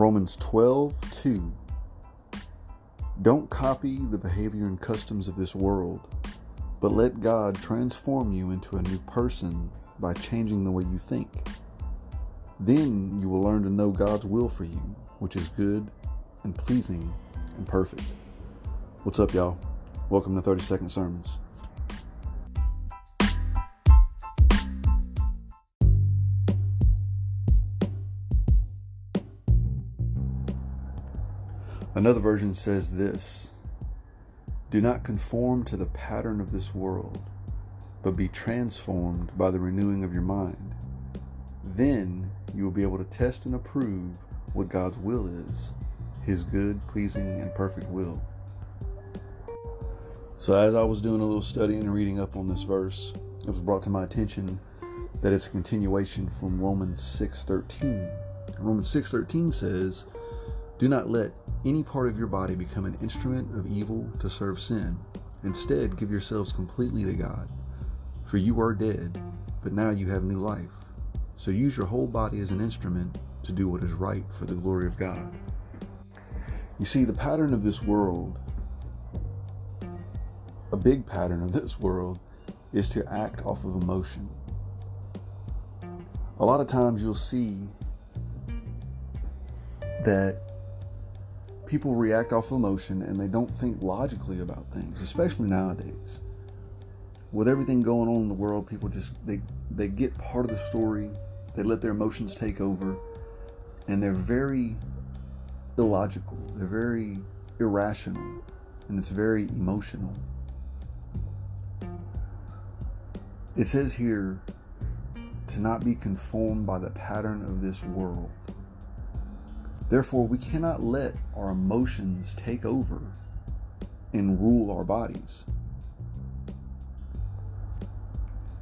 Romans 12 2. Don't copy the behavior and customs of this world, but let God transform you into a new person by changing the way you think. Then you will learn to know God's will for you, which is good and pleasing and perfect. What's up, y'all? Welcome to 30 Second Sermons. Another version says this Do not conform to the pattern of this world, but be transformed by the renewing of your mind. Then you will be able to test and approve what God's will is, His good, pleasing, and perfect will. So, as I was doing a little studying and reading up on this verse, it was brought to my attention that it's a continuation from Romans 6:13. Romans 6:13 says, "Do not let any part of your body become an instrument of evil to serve sin. Instead, give yourselves completely to God. For you are dead, but now you have new life. So use your whole body as an instrument to do what is right for the glory of God. You see, the pattern of this world, a big pattern of this world, is to act off of emotion. A lot of times you'll see that people react off emotion and they don't think logically about things, especially nowadays. With everything going on in the world, people just they they get part of the story, they let their emotions take over, and they're very illogical. They're very irrational, and it's very emotional. It says here to not be conformed by the pattern of this world. Therefore, we cannot let our emotions take over and rule our bodies.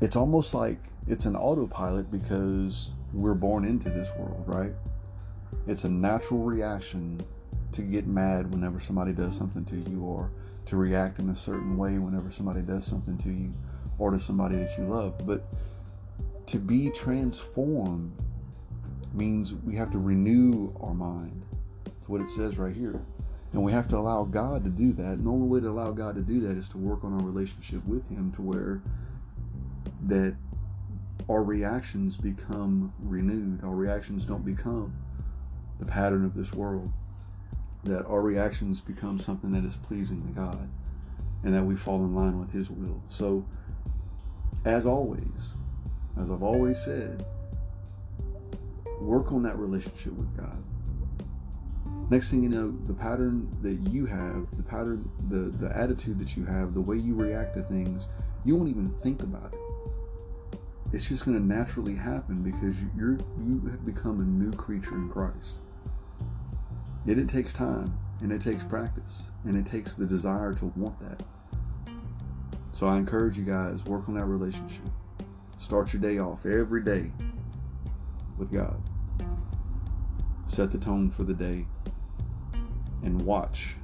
It's almost like it's an autopilot because we're born into this world, right? It's a natural reaction to get mad whenever somebody does something to you, or to react in a certain way whenever somebody does something to you, or to somebody that you love. But to be transformed means we have to renew our mind. That's what it says right here. And we have to allow God to do that. And the only way to allow God to do that is to work on our relationship with Him to where that our reactions become renewed. Our reactions don't become the pattern of this world. That our reactions become something that is pleasing to God and that we fall in line with His will. So, as always, as I've always said, work on that relationship with God. Next thing you know, the pattern that you have, the pattern, the, the attitude that you have, the way you react to things, you won't even think about it. It's just going to naturally happen because you're you have become a new creature in Christ. Yet it takes time and it takes practice and it takes the desire to want that. So I encourage you guys work on that relationship. Start your day off every day with God. Set the tone for the day and watch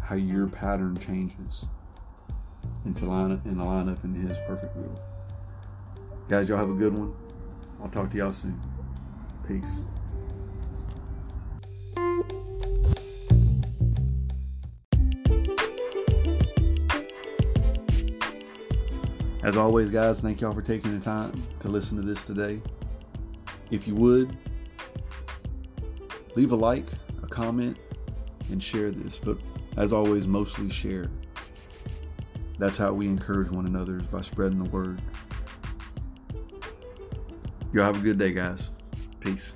how your pattern changes into line up, and line up in His perfect will. Guys, y'all have a good one. I'll talk to y'all soon. Peace. As always, guys, thank y'all for taking the time to listen to this today. If you would, leave a like, a comment, and share this. But as always, mostly share. That's how we encourage one another is by spreading the word. Y'all have a good day, guys. Peace.